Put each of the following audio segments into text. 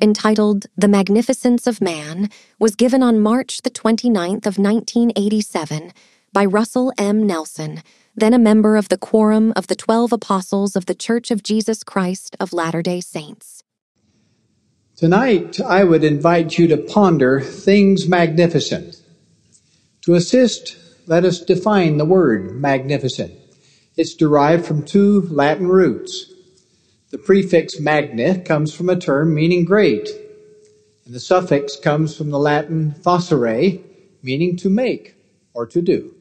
entitled The Magnificence of Man, was given on March the 29th of 1987 by Russell M. Nelson, then a member of the Quorum of the Twelve Apostles of the Church of Jesus Christ of Latter-day Saints. Tonight, I would invite you to ponder things magnificent. To assist, let us define the word magnificent. It's derived from two Latin roots. The prefix magna comes from a term meaning great, and the suffix comes from the Latin facere, meaning to make or to do.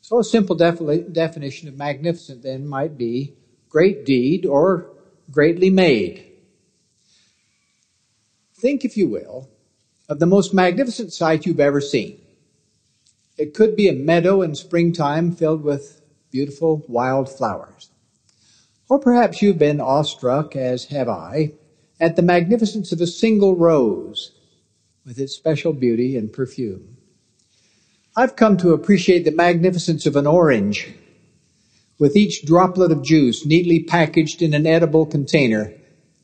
So a simple defi- definition of magnificent then might be great deed or greatly made. Think, if you will, of the most magnificent sight you've ever seen. It could be a meadow in springtime filled with beautiful wild flowers. Or perhaps you've been awestruck, as have I, at the magnificence of a single rose with its special beauty and perfume. I've come to appreciate the magnificence of an orange with each droplet of juice neatly packaged in an edible container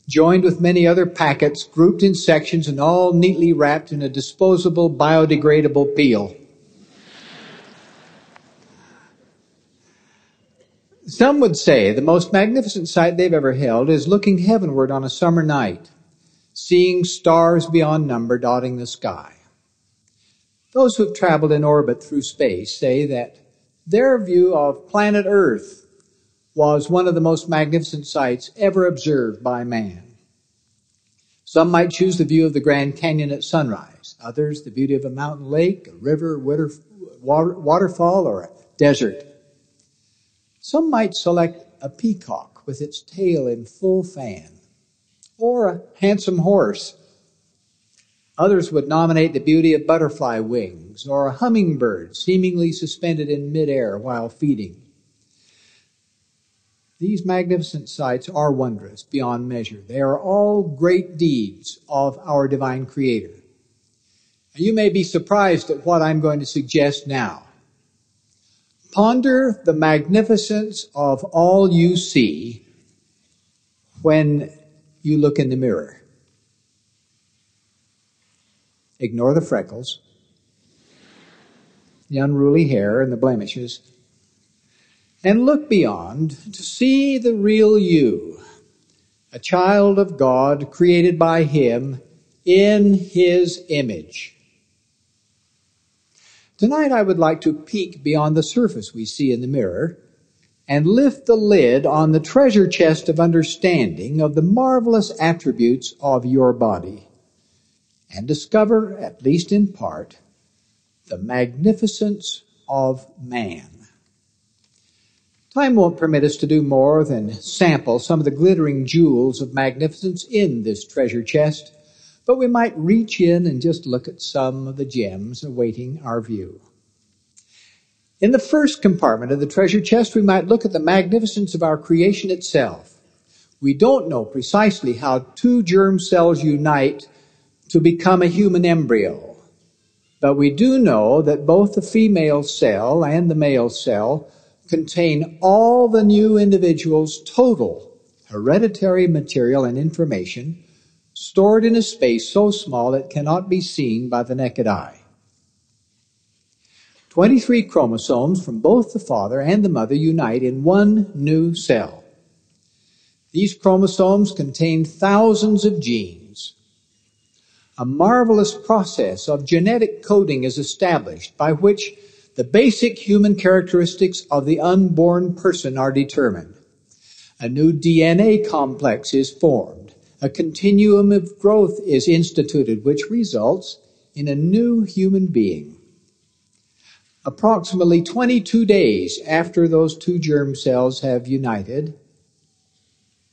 joined with many other packets grouped in sections and all neatly wrapped in a disposable biodegradable peel. Some would say the most magnificent sight they've ever held is looking heavenward on a summer night, seeing stars beyond number dotting the sky. Those who have traveled in orbit through space say that their view of planet Earth was one of the most magnificent sights ever observed by man. Some might choose the view of the Grand Canyon at sunrise, others the beauty of a mountain lake, a river, water, waterfall, or a desert. Some might select a peacock with its tail in full fan, or a handsome horse. Others would nominate the beauty of butterfly wings, or a hummingbird seemingly suspended in midair while feeding. These magnificent sights are wondrous beyond measure. They are all great deeds of our divine Creator. You may be surprised at what I'm going to suggest now. Ponder the magnificence of all you see when you look in the mirror. Ignore the freckles, the unruly hair, and the blemishes and look beyond to see the real you, a child of God created by Him in His image. Tonight I would like to peek beyond the surface we see in the mirror and lift the lid on the treasure chest of understanding of the marvelous attributes of your body and discover, at least in part, the magnificence of man. Time won't permit us to do more than sample some of the glittering jewels of magnificence in this treasure chest, but we might reach in and just look at some of the gems awaiting our view. In the first compartment of the treasure chest, we might look at the magnificence of our creation itself. We don't know precisely how two germ cells unite to become a human embryo, but we do know that both the female cell and the male cell contain all the new individual's total hereditary material and information stored in a space so small it cannot be seen by the naked eye. 23 chromosomes from both the father and the mother unite in one new cell. These chromosomes contain thousands of genes. A marvelous process of genetic coding is established by which the basic human characteristics of the unborn person are determined. A new DNA complex is formed. A continuum of growth is instituted, which results in a new human being. Approximately 22 days after those two germ cells have united,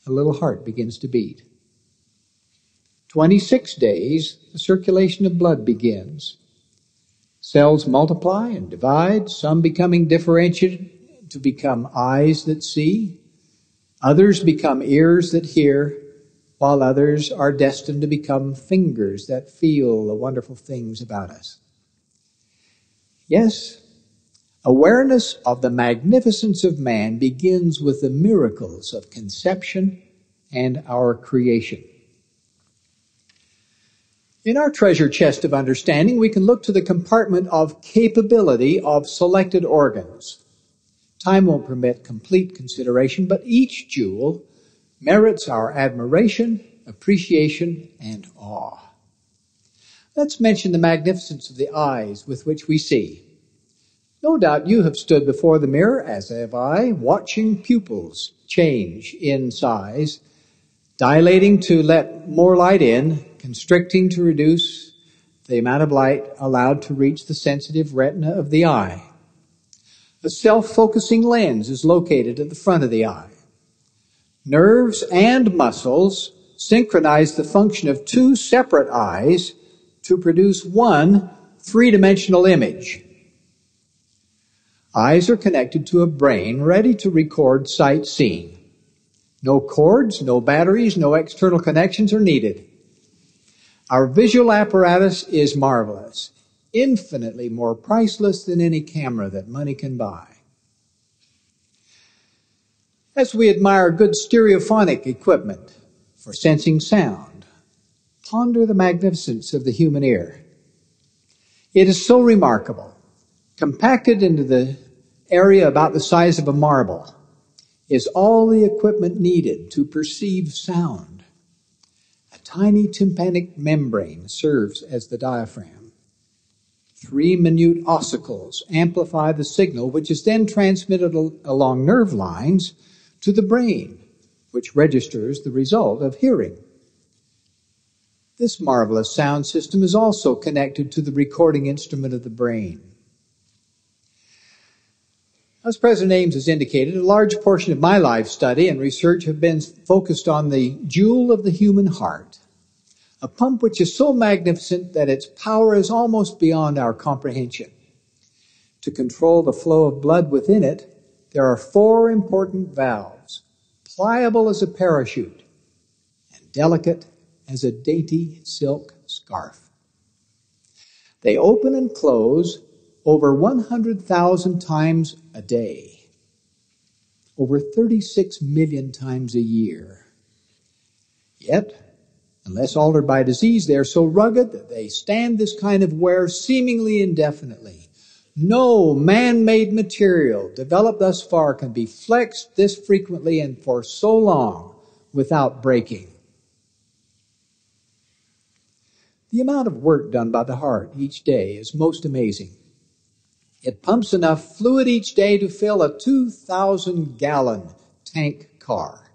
a little heart begins to beat. 26 days, the circulation of blood begins. Cells multiply and divide, some becoming differentiated to become eyes that see, others become ears that hear, while others are destined to become fingers that feel the wonderful things about us. Yes, awareness of the magnificence of man begins with the miracles of conception and our creation. In our treasure chest of understanding, we can look to the compartment of capability of selected organs. Time won't permit complete consideration, but each jewel merits our admiration, appreciation, and awe. Let's mention the magnificence of the eyes with which we see. No doubt you have stood before the mirror, as have I, watching pupils change in size, dilating to let more light in, constricting to reduce the amount of light allowed to reach the sensitive retina of the eye. A self-focusing lens is located at the front of the eye. Nerves and muscles synchronize the function of two separate eyes to produce one three-dimensional image. Eyes are connected to a brain ready to record sight seeing. No cords, no batteries, no external connections are needed. Our visual apparatus is marvelous, infinitely more priceless than any camera that money can buy. As we admire good stereophonic equipment for sensing sound, ponder the magnificence of the human ear. It is so remarkable, compacted into the area about the size of a marble, is all the equipment needed to perceive sound A tiny tympanic membrane serves as the diaphragm. Three minute ossicles amplify the signal, which is then transmitted al- along nerve lines to the brain, which registers the result of hearing. This marvelous sound system is also connected to the recording instrument of the brain. As President Ames has indicated, a large portion of my life study and research have been focused on the jewel of the human heart, a pump which is so magnificent that its power is almost beyond our comprehension. To control the flow of blood within it, there are four important valves, pliable as a parachute and delicate as a dainty silk scarf. They open and close over 100,000 times a day, over 36 million times a year. Yet, unless altered by disease, they are so rugged that they stand this kind of wear seemingly indefinitely. No man-made material developed thus far can be flexed this frequently and for so long without breaking. The amount of work done by the heart each day is most amazing. It pumps enough fluid each day to fill a 2,000 gallon tank car.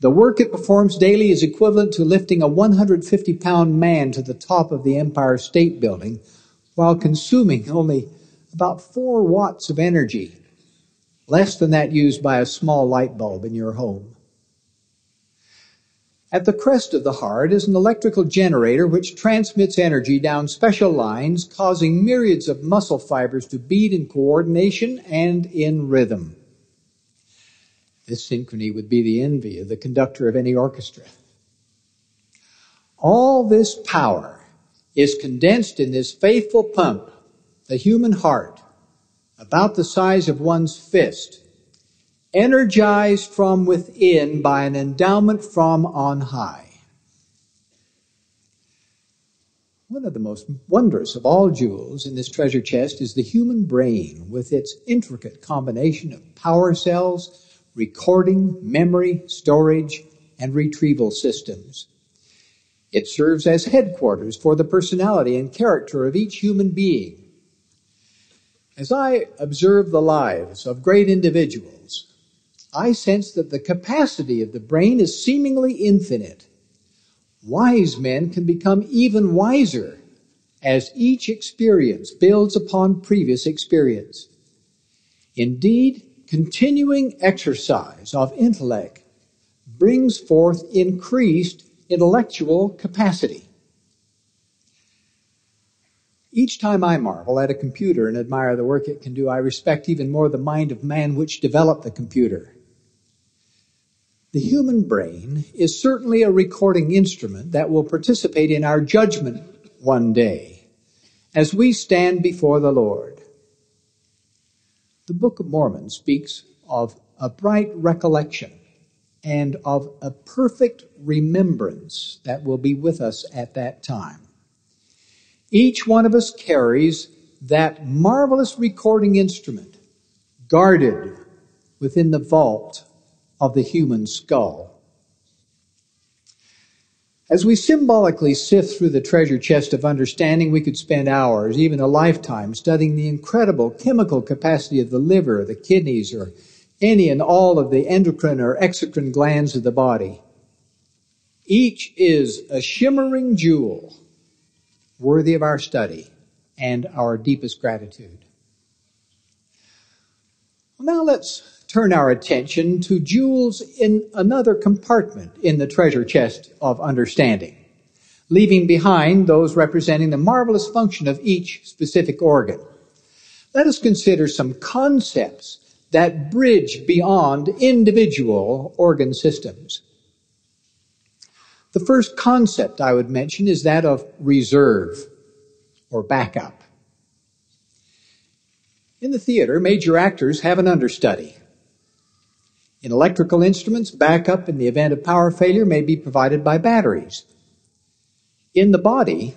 The work it performs daily is equivalent to lifting a 150 pound man to the top of the Empire State Building while consuming only about 4 watts of energy, less than that used by a small light bulb in your home. At the crest of the heart is an electrical generator which transmits energy down special lines, causing myriads of muscle fibers to beat in coordination and in rhythm. This synchrony would be the envy of the conductor of any orchestra. All this power is condensed in this faithful pump, the human heart, about the size of one's fist, energized from within by an endowment from on high. One of the most wondrous of all jewels in this treasure chest is the human brain with its intricate combination of power cells, recording, memory, storage, and retrieval systems. It serves as headquarters for the personality and character of each human being. As I observe the lives of great individuals, I sense that the capacity of the brain is seemingly infinite. Wise men can become even wiser as each experience builds upon previous experience. Indeed, continuing exercise of intellect brings forth increased intellectual capacity. Each time I marvel at a computer and admire the work it can do, I respect even more the mind of man which developed the computer. The human brain is certainly a recording instrument that will participate in our judgment one day as we stand before the Lord. The Book of Mormon speaks of a bright recollection and of a perfect remembrance that will be with us at that time. Each one of us carries that marvelous recording instrument guarded within the vault of the human skull. As we symbolically sift through the treasure chest of understanding, we could spend hours, even a lifetime, studying the incredible chemical capacity of the liver, the kidneys, or any and all of the endocrine or exocrine glands of the body. Each is a shimmering jewel worthy of our study and our deepest gratitude. Now let's turn our attention to jewels in another compartment in the treasure chest of understanding, leaving behind those representing the marvelous function of each specific organ. Let us consider some concepts that bridge beyond individual organ systems. The first concept I would mention is that of reserve or backup. In the theater, major actors have an understudy. In electrical instruments, backup in the event of power failure may be provided by batteries. In the body,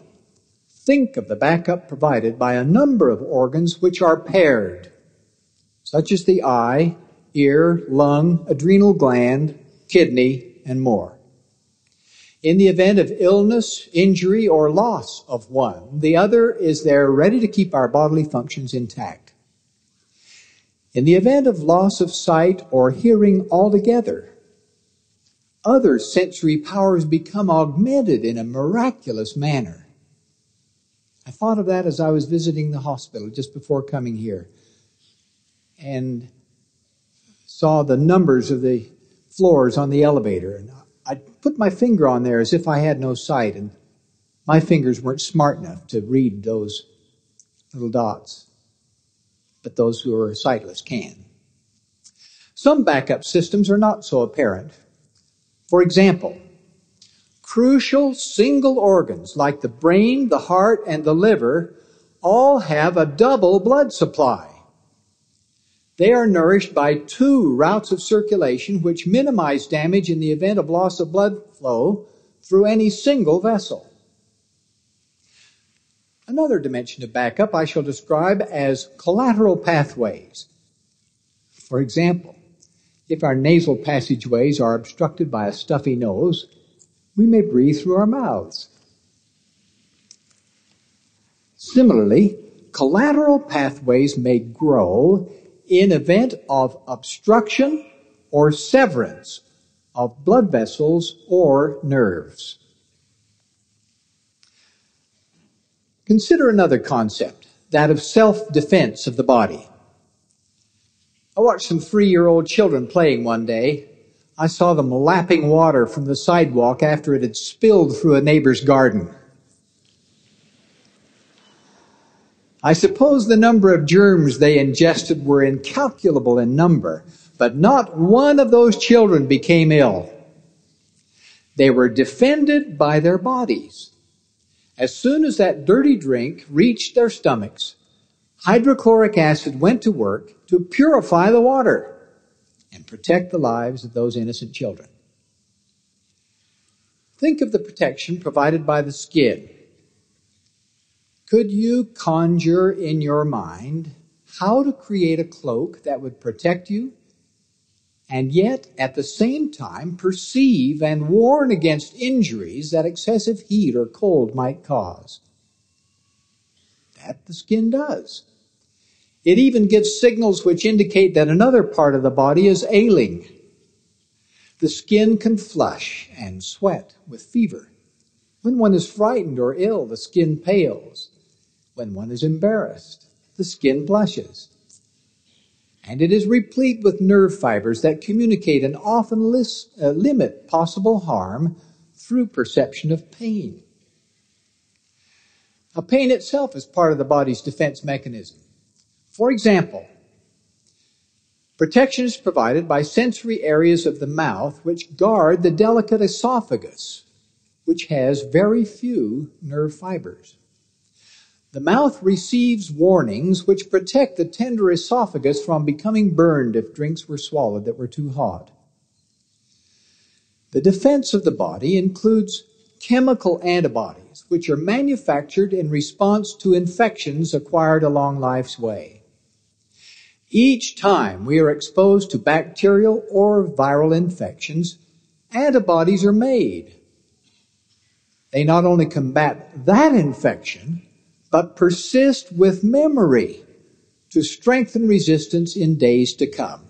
think of the backup provided by a number of organs which are paired, such as the eye, ear, lung, adrenal gland, kidney, and more. In the event of illness, injury, or loss of one, the other is there ready to keep our bodily functions intact. In the event of loss of sight or hearing altogether, other sensory powers become augmented in a miraculous manner. I thought of that as I was visiting the hospital just before coming here and saw the numbers of the floors on the elevator. And I put my finger on there as if I had no sight, and my fingers weren't smart enough to read those little dots but those who are sightless can. Some backup systems are not so apparent. For example, crucial single organs like the brain, the heart, and the liver all have a double blood supply. They are nourished by two routes of circulation which minimize damage in the event of loss of blood flow through any single vessel. Another dimension of backup I shall describe as collateral pathways. For example, if our nasal passageways are obstructed by a stuffy nose, we may breathe through our mouths. Similarly, collateral pathways may grow in event of obstruction or severance of blood vessels or nerves. Consider another concept, that of self-defense of the body. I watched some three-year-old children playing one day. I saw them lapping water from the sidewalk after it had spilled through a neighbor's garden. I suppose the number of germs they ingested were incalculable in number, but not one of those children became ill. They were defended by their bodies. As soon as that dirty drink reached their stomachs, hydrochloric acid went to work to purify the water and protect the lives of those innocent children. Think of the protection provided by the skin. Could you conjure in your mind how to create a cloak that would protect you and yet at the same time perceive and warn against injuries that excessive heat or cold might cause. That the skin does. It even gives signals which indicate that another part of the body is ailing. The skin can flush and sweat with fever. When one is frightened or ill, the skin pales. When one is embarrassed, the skin blushes and it is replete with nerve fibers that communicate and often uh, limit possible harm through perception of pain. Now, pain itself is part of the body's defense mechanism. For example, protection is provided by sensory areas of the mouth which guard the delicate esophagus, which has very few nerve fibers. The mouth receives warnings which protect the tender esophagus from becoming burned if drinks were swallowed that were too hot. The defense of the body includes chemical antibodies, which are manufactured in response to infections acquired along life's way. Each time we are exposed to bacterial or viral infections, antibodies are made. They not only combat that infection, but persist with memory to strengthen resistance in days to come.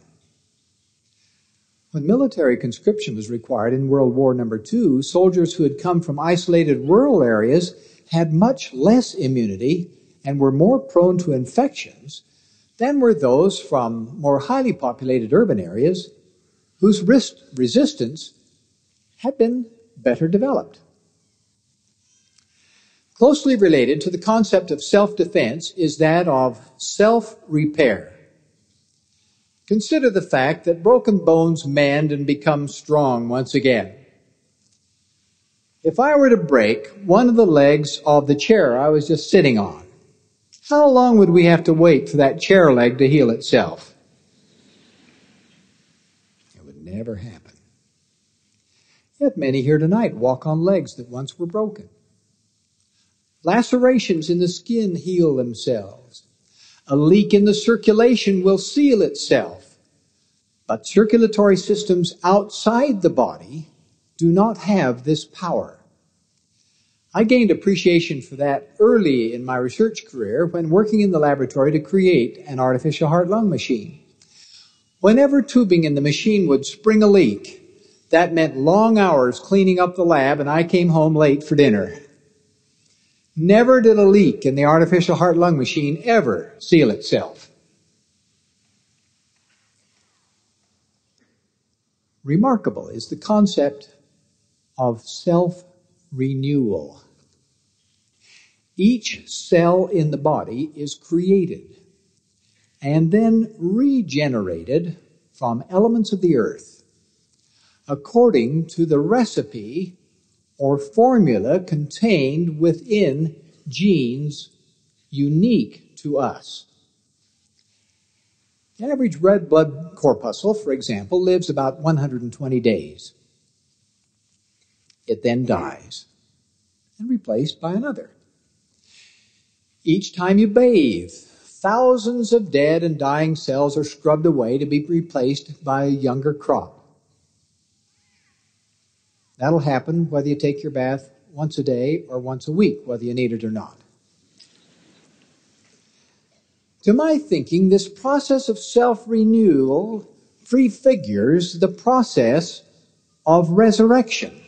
When military conscription was required in World War II, soldiers who had come from isolated rural areas had much less immunity and were more prone to infections than were those from more highly populated urban areas whose risk resistance had been better developed. Closely related to the concept of self-defense is that of self-repair. Consider the fact that broken bones mend and become strong once again. If I were to break one of the legs of the chair I was just sitting on, how long would we have to wait for that chair leg to heal itself? It would never happen. Yet many here tonight walk on legs that once were broken. Lacerations in the skin heal themselves. A leak in the circulation will seal itself. But circulatory systems outside the body do not have this power. I gained appreciation for that early in my research career when working in the laboratory to create an artificial heart-lung machine. Whenever tubing in the machine would spring a leak, that meant long hours cleaning up the lab and I came home late for dinner. Never did a leak in the artificial heart lung machine ever seal itself. Remarkable is the concept of self renewal. Each cell in the body is created and then regenerated from elements of the earth according to the recipe or formula contained within genes unique to us. The average red blood corpuscle, for example, lives about 120 days. It then dies and replaced by another. Each time you bathe, thousands of dead and dying cells are scrubbed away to be replaced by a younger crop. That'll happen whether you take your bath once a day or once a week, whether you need it or not. To my thinking, this process of self renewal prefigures the process of resurrection.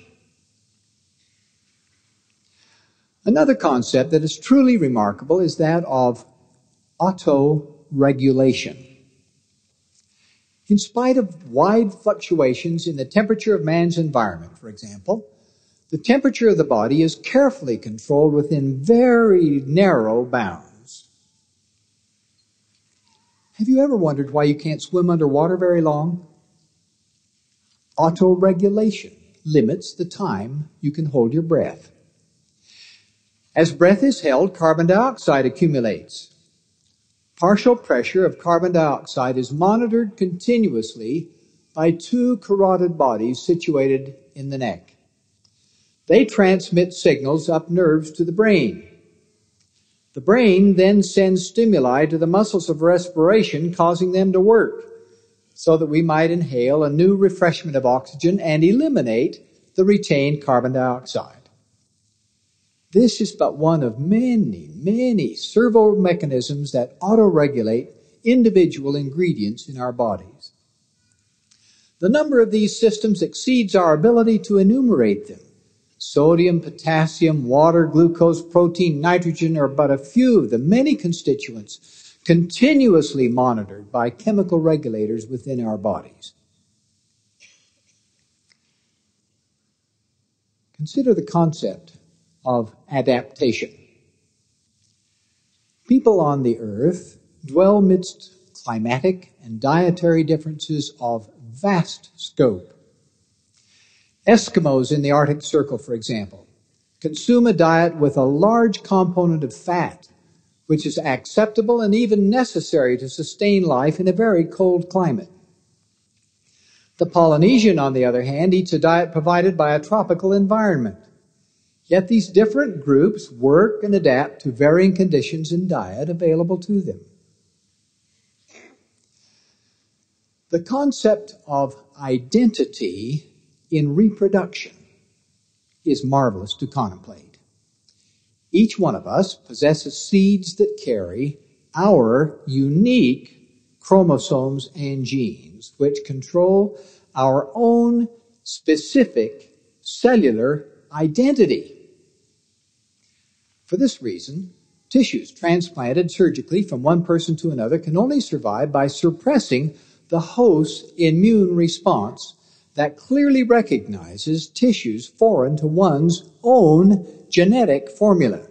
Another concept that is truly remarkable is that of auto-regulation. In spite of wide fluctuations in the temperature of man's environment, for example, the temperature of the body is carefully controlled within very narrow bounds. Have you ever wondered why you can't swim underwater very long? Autoregulation limits the time you can hold your breath. As breath is held, carbon dioxide accumulates. Partial pressure of carbon dioxide is monitored continuously by two carotid bodies situated in the neck. They transmit signals up nerves to the brain. The brain then sends stimuli to the muscles of respiration, causing them to work so that we might inhale a new refreshment of oxygen and eliminate the retained carbon dioxide. This is but one of many, many servo mechanisms that auto-regulate individual ingredients in our bodies. The number of these systems exceeds our ability to enumerate them. Sodium, potassium, water, glucose, protein, nitrogen are but a few of the many constituents continuously monitored by chemical regulators within our bodies. Consider the concept of adaptation. People on the earth dwell midst climatic and dietary differences of vast scope. Eskimos in the Arctic Circle, for example, consume a diet with a large component of fat, which is acceptable and even necessary to sustain life in a very cold climate. The Polynesian, on the other hand, eats a diet provided by a tropical environment. Yet these different groups work and adapt to varying conditions and diet available to them. The concept of identity in reproduction is marvelous to contemplate. Each one of us possesses seeds that carry our unique chromosomes and genes, which control our own specific cellular identity. For this reason, tissues transplanted surgically from one person to another can only survive by suppressing the host's immune response that clearly recognizes tissues foreign to one's own genetic formula.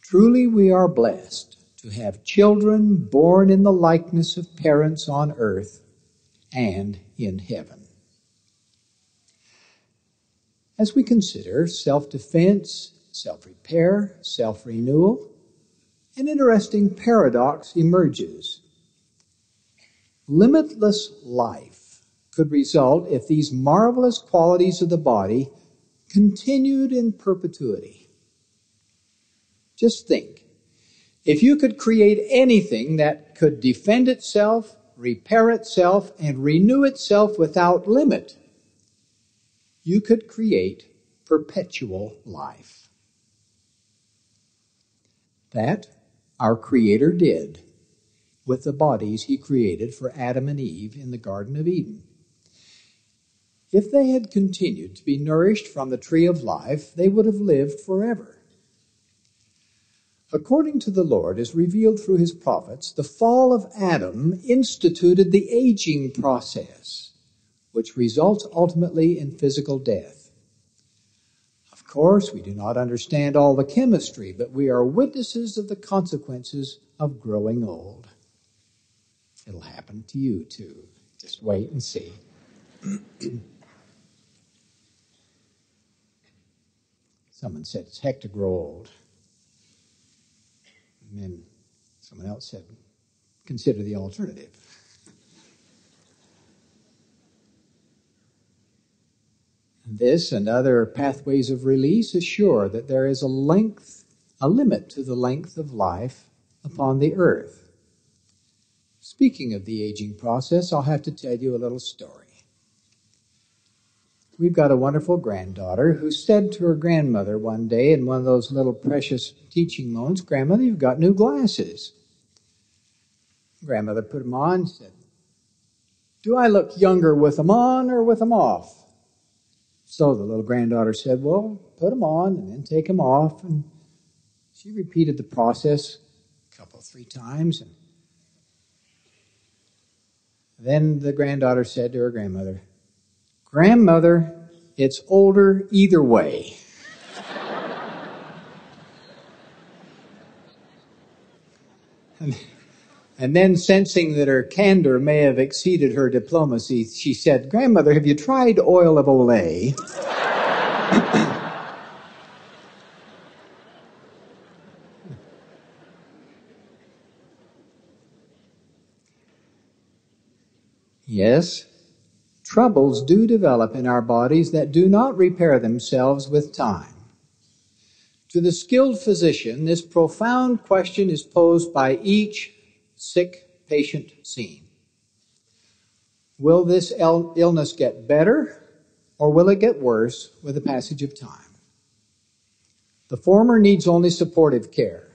Truly, we are blessed to have children born in the likeness of parents on earth and in heaven. As we consider self defense, self repair, self renewal, an interesting paradox emerges. Limitless life could result if these marvelous qualities of the body continued in perpetuity. Just think if you could create anything that could defend itself, repair itself, and renew itself without limit, you could create perpetual life. That our Creator did with the bodies he created for Adam and Eve in the Garden of Eden. If they had continued to be nourished from the tree of life, they would have lived forever. According to the Lord, as revealed through his prophets, the fall of Adam instituted the aging process, which results ultimately in physical death. Course, we do not understand all the chemistry, but we are witnesses of the consequences of growing old. It'll happen to you too. Just wait and see. Someone said it's heck to grow old. And then someone else said, consider the alternative. This and other pathways of release assure that there is a length, a limit to the length of life upon the earth. Speaking of the aging process, I'll have to tell you a little story. We've got a wonderful granddaughter who said to her grandmother one day in one of those little precious teaching moments, Grandmother, you've got new glasses. Grandmother put them on and said, Do I look younger with them on or with them off? So the little granddaughter said, Well, put them on and then take them off. And she repeated the process a couple, three times. And then the granddaughter said to her grandmother, Grandmother, it's older either way. and, and then, sensing that her candor may have exceeded her diplomacy, she said, Grandmother, have you tried oil of Olay? Yes, troubles do develop in our bodies that do not repair themselves with time. To the skilled physician, this profound question is posed by each sick patient seen. Will this illness get better or will it get worse with the passage of time? The former needs only supportive care.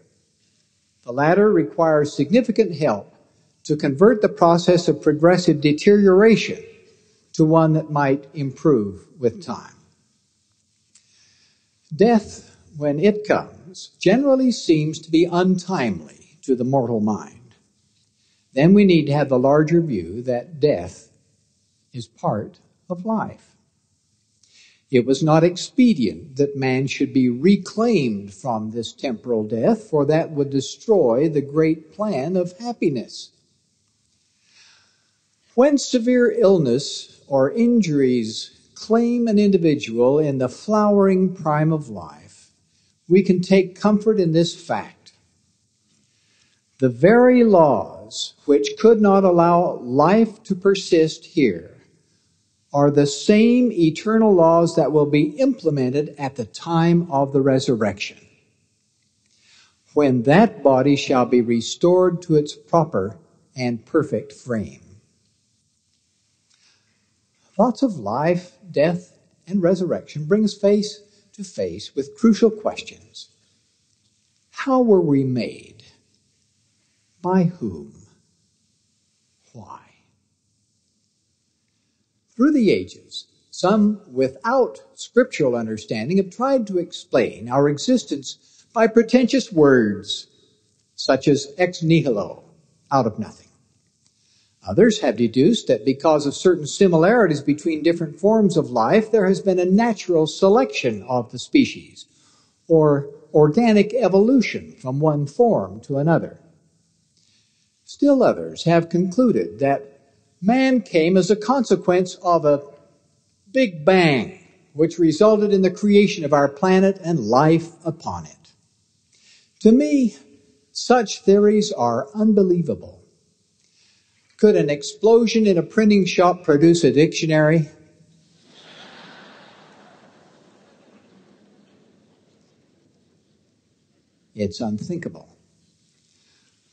The latter requires significant help to convert the process of progressive deterioration to one that might improve with time. Death, when it comes, generally seems to be untimely to the mortal mind. Then we need to have the larger view that death is part of life. It was not expedient that man should be reclaimed from this temporal death, for that would destroy the great plan of happiness. When severe illness or injuries claim an individual in the flowering prime of life, we can take comfort in this fact. The very laws which could not allow life to persist here are the same eternal laws that will be implemented at the time of the resurrection, when that body shall be restored to its proper and perfect frame. Thoughts of life, death, and resurrection bring us face to face with crucial questions. How were we made? By whom? Why? Through the ages, some without scriptural understanding have tried to explain our existence by pretentious words such as ex nihilo, out of nothing. Others have deduced that because of certain similarities between different forms of life, there has been a natural selection of the species, or organic evolution from one form to another. Still others have concluded that man came as a consequence of a big bang, which resulted in the creation of our planet and life upon it. To me, such theories are unbelievable. Could an explosion in a printing shop produce a dictionary? It's unthinkable.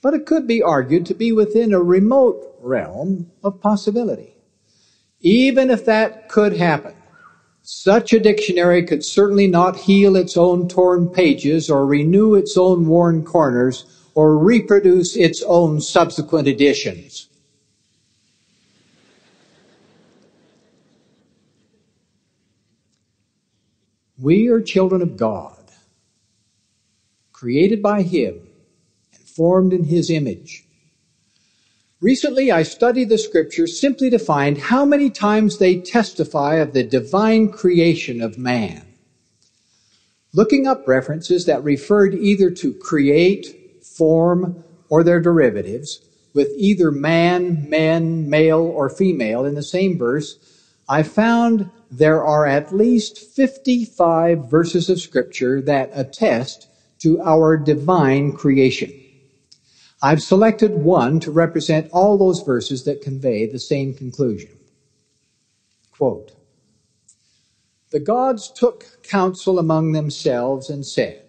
But it could be argued to be within a remote realm of possibility. Even if that could happen, such a dictionary could certainly not heal its own torn pages or renew its own worn corners or reproduce its own subsequent editions. We are children of God, created by Him formed in His image. Recently, I studied the scriptures simply to find how many times they testify of the divine creation of man. Looking up references that referred either to create, form, or their derivatives, with either man, men, male, or female in the same verse, I found there are at least 55 verses of scripture that attest to our divine creation. I've selected one to represent all those verses that convey the same conclusion. Quote, the gods took counsel among themselves and said,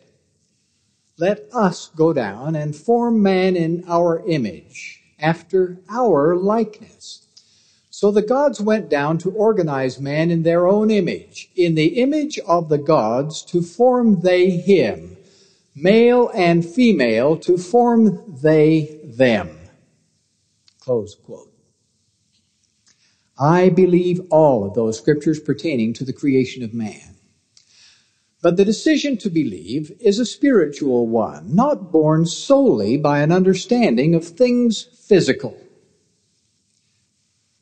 let us go down and form man in our image, after our likeness so the gods went down to organize man in their own image. In the image of the gods to form they him. Male and female to form they them. Close quote. I believe all of those scriptures pertaining to the creation of man. But the decision to believe is a spiritual one, not born solely by an understanding of things physical.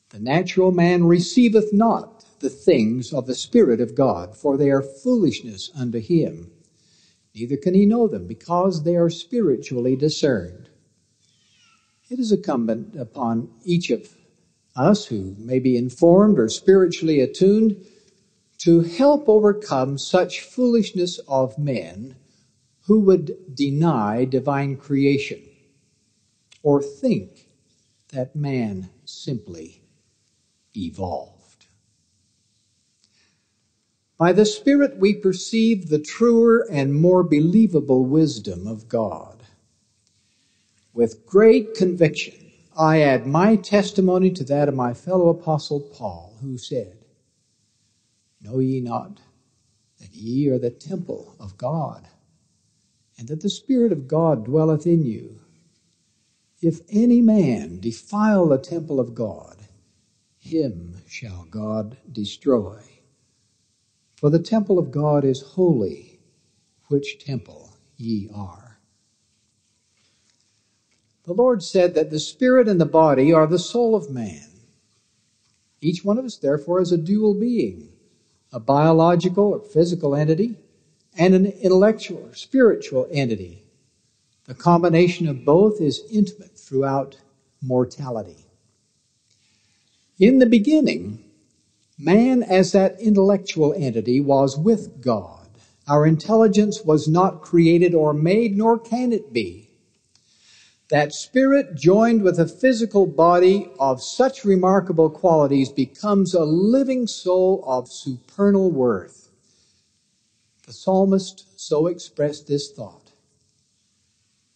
The natural man receiveth not the things of the Spirit of God, for they are foolishness unto him. Neither can he know them, because they are spiritually discerned. It is incumbent upon each of us who may be informed or spiritually attuned to help overcome such foolishness of men who would deny divine creation or think that man simply evolved. By the Spirit, we perceive the truer and more believable wisdom of God. With great conviction, I add my testimony to that of my fellow apostle Paul, who said, Know ye not that ye are the temple of God, and that the Spirit of God dwelleth in you? If any man defile the temple of God, him shall God destroy. For the temple of God is holy, which temple ye are. The Lord said that the spirit and the body are the soul of man. Each one of us, therefore, is a dual being, a biological or physical entity, and an intellectual or spiritual entity. The combination of both is intimate throughout mortality. In the beginning, man as that intellectual entity was with God. Our intelligence was not created or made, nor can it be. That spirit joined with a physical body of such remarkable qualities becomes a living soul of supernal worth. The psalmist so expressed this thought.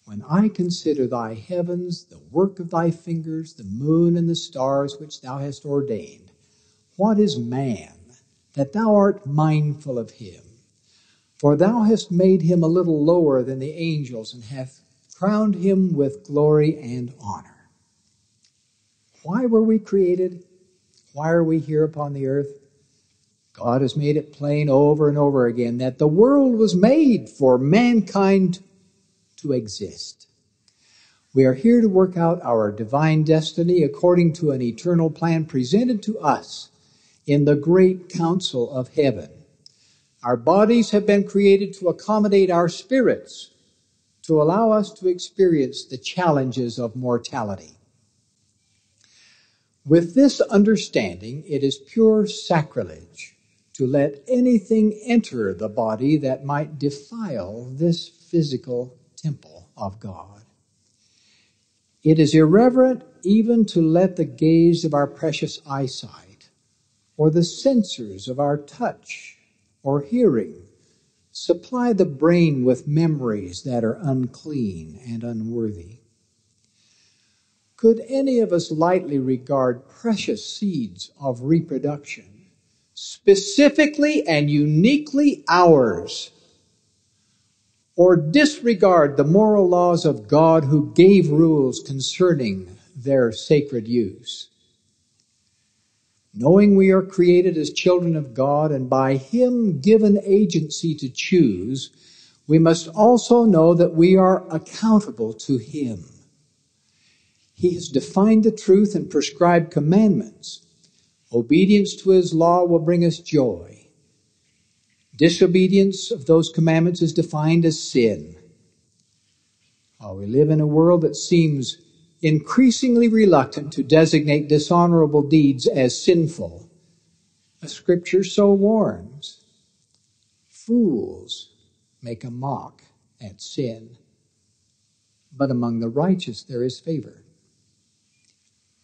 When I consider thy heavens, the work of thy fingers, the moon and the stars which thou hast ordained, what is man that thou art mindful of him? For thou hast made him a little lower than the angels and hast crowned him with glory and honor. Why were we created? Why are we here upon the earth? God has made it plain over and over again that the world was made for mankind to exist. We are here to work out our divine destiny according to an eternal plan presented to us in the great council of heaven. Our bodies have been created to accommodate our spirits, to allow us to experience the challenges of mortality. With this understanding, it is pure sacrilege to let anything enter the body that might defile this physical temple of God. It is irreverent even to let the gaze of our precious eyesight or the sensors of our touch or hearing supply the brain with memories that are unclean and unworthy. Could any of us lightly regard precious seeds of reproduction, specifically and uniquely ours, or disregard the moral laws of God who gave rules concerning their sacred use. Knowing we are created as children of God and by Him given agency to choose, we must also know that we are accountable to Him. He has defined the truth and prescribed commandments. Obedience to His law will bring us joy. Disobedience of those commandments is defined as sin. While we live in a world that seems increasingly reluctant to designate dishonorable deeds as sinful, a scripture so warns. Fools make a mock at sin, but among the righteous there is favor.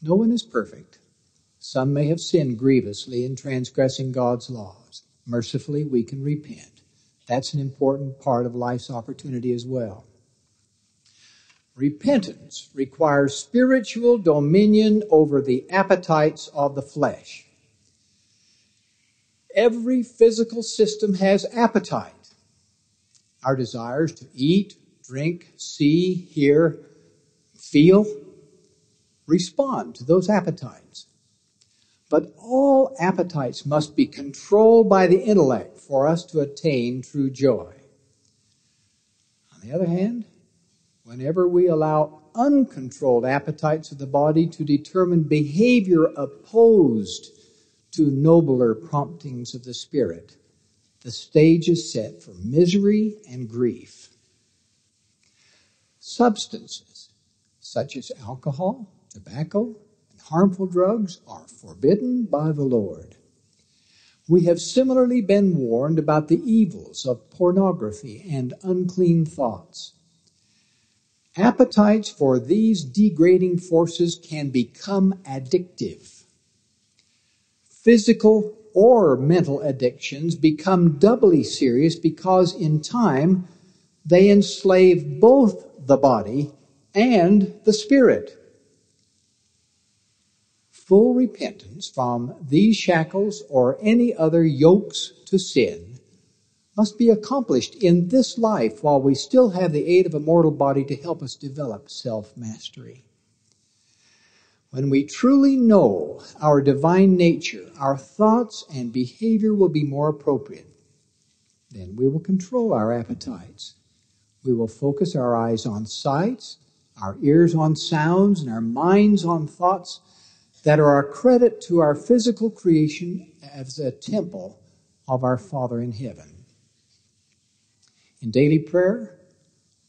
No one is perfect. Some may have sinned grievously in transgressing God's laws mercifully we can repent. That's an important part of life's opportunity as well. Repentance requires spiritual dominion over the appetites of the flesh. Every physical system has appetite. Our desires to eat, drink, see, hear, feel respond to those appetites. But all appetites must be controlled by the intellect for us to attain true joy. On the other hand, whenever we allow uncontrolled appetites of the body to determine behavior opposed to nobler promptings of the spirit, the stage is set for misery and grief. Substances such as alcohol, tobacco, and harmful drugs are forbidden by the Lord. We have similarly been warned about the evils of pornography and unclean thoughts. Appetites for these degrading forces can become addictive. Physical or mental addictions become doubly serious because in time they enslave both the body and the spirit full repentance from these shackles or any other yokes to sin must be accomplished in this life while we still have the aid of a mortal body to help us develop self mastery. When we truly know our divine nature, our thoughts and behavior will be more appropriate. Then we will control our appetites. We will focus our eyes on sights, our ears on sounds, and our minds on thoughts that are a credit to our physical creation as a temple of our Father in heaven. In daily prayer,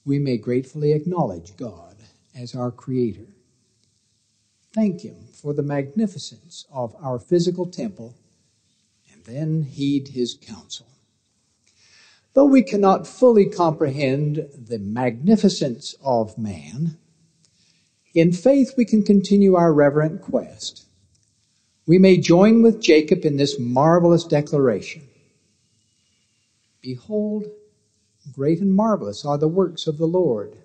we may gratefully acknowledge God as our Creator. Thank Him for the magnificence of our physical temple, and then heed His counsel. Though we cannot fully comprehend the magnificence of man, in faith we can continue our reverent quest. We may join with Jacob in this marvelous declaration. Behold, great and marvelous are the works of the Lord.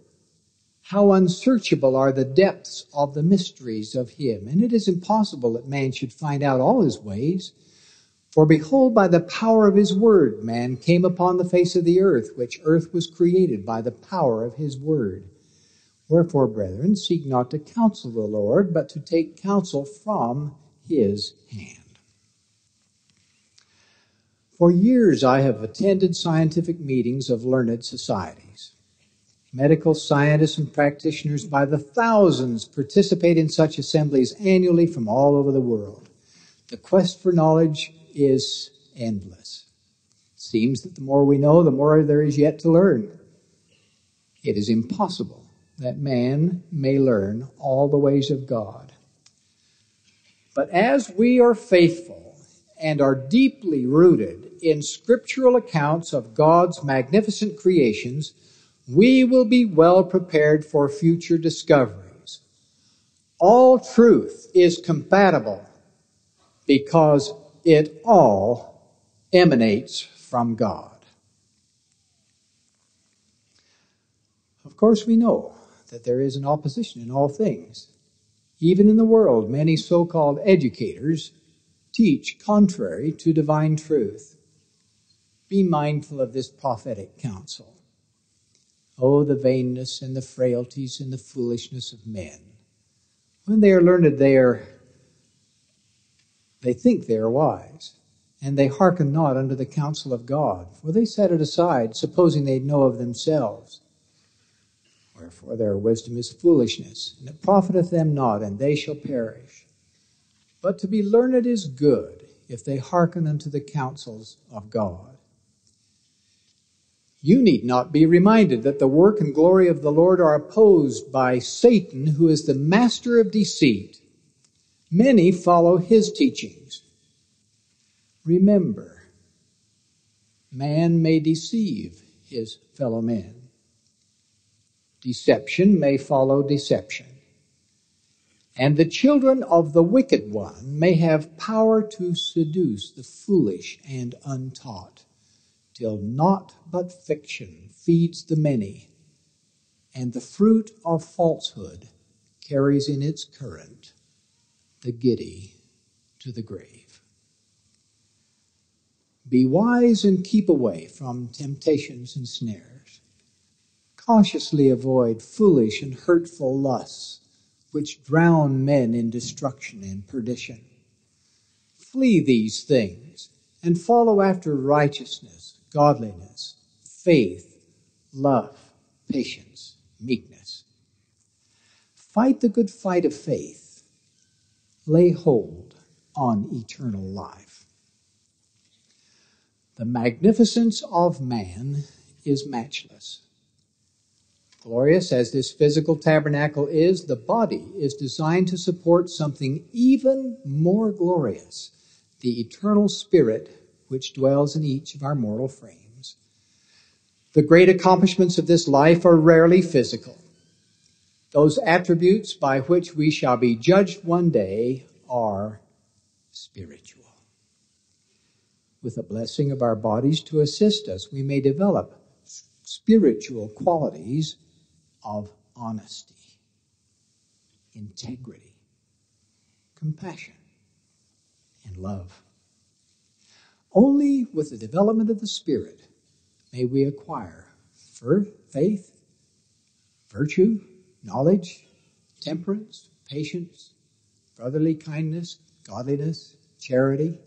How unsearchable are the depths of the mysteries of him. And it is impossible that man should find out all his ways. For behold, by the power of his word, man came upon the face of the earth, which earth was created by the power of his word. Wherefore, brethren, seek not to counsel the Lord, but to take counsel from his hand. For years I have attended scientific meetings of learned societies. Medical scientists and practitioners by the thousands participate in such assemblies annually from all over the world. The quest for knowledge is endless. It seems that the more we know, the more there is yet to learn. It is impossible that man may learn all the ways of God. But as we are faithful and are deeply rooted in scriptural accounts of God's magnificent creations, we will be well prepared for future discoveries. All truth is compatible because it all emanates from God. Of course, we know that there is an opposition in all things. Even in the world, many so called educators teach contrary to divine truth. Be mindful of this prophetic counsel. Oh, the vainness and the frailties and the foolishness of men. When they are learned, they are they think they are wise, and they hearken not unto the counsel of God, for they set it aside, supposing they know of themselves. Wherefore their wisdom is foolishness, and it profiteth them not, and they shall perish. But to be learned is good, if they hearken unto the counsels of God. You need not be reminded that the work and glory of the Lord are opposed by Satan, who is the master of deceit Many follow his teachings. Remember, man may deceive his fellow men. Deception may follow deception. And the children of the wicked one may have power to seduce the foolish and untaught, till naught but fiction feeds the many, and the fruit of falsehood carries in its current the giddy to the grave. Be wise and keep away from temptations and snares. Cautiously avoid foolish and hurtful lusts, which drown men in destruction and perdition. Flee these things and follow after righteousness, godliness, faith, love, patience, meekness. Fight the good fight of faith lay hold on eternal life. The magnificence of man is matchless. Glorious as this physical tabernacle is, the body is designed to support something even more glorious the eternal spirit which dwells in each of our mortal frames. The great accomplishments of this life are rarely physical. Those attributes by which we shall be judged one day are spiritual. With the blessing of our bodies to assist us, we may develop spiritual qualities of honesty, integrity, compassion, and love. Only with the development of the Spirit may we acquire faith, virtue, knowledge, temperance, patience, brotherly kindness, godliness, charity,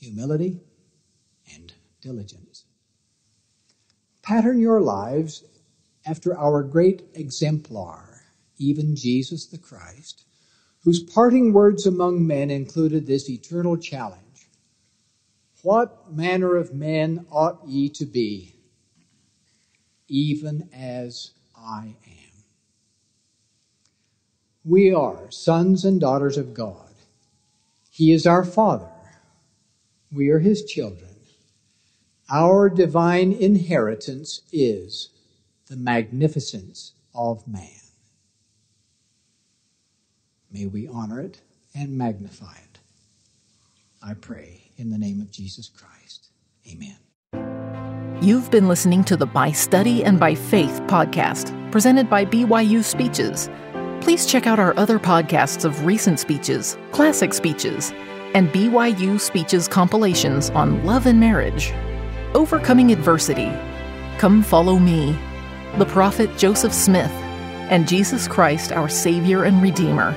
humility, and diligence. Pattern your lives after our great exemplar, even Jesus the Christ, whose parting words among men included this eternal challenge What manner of men ought ye to be? Even as I am. We are sons and daughters of God. He is our Father. We are His children. Our divine inheritance is the magnificence of man. May we honor it and magnify it. I pray in the name of Jesus Christ. Amen. You've been listening to the By Study and by Faith podcast, presented by BYU Speeches. Please check out our other podcasts of recent speeches, classic speeches, and BYU Speeches compilations on love and marriage, overcoming adversity, come follow me, the prophet Joseph Smith, and Jesus Christ, our Savior and Redeemer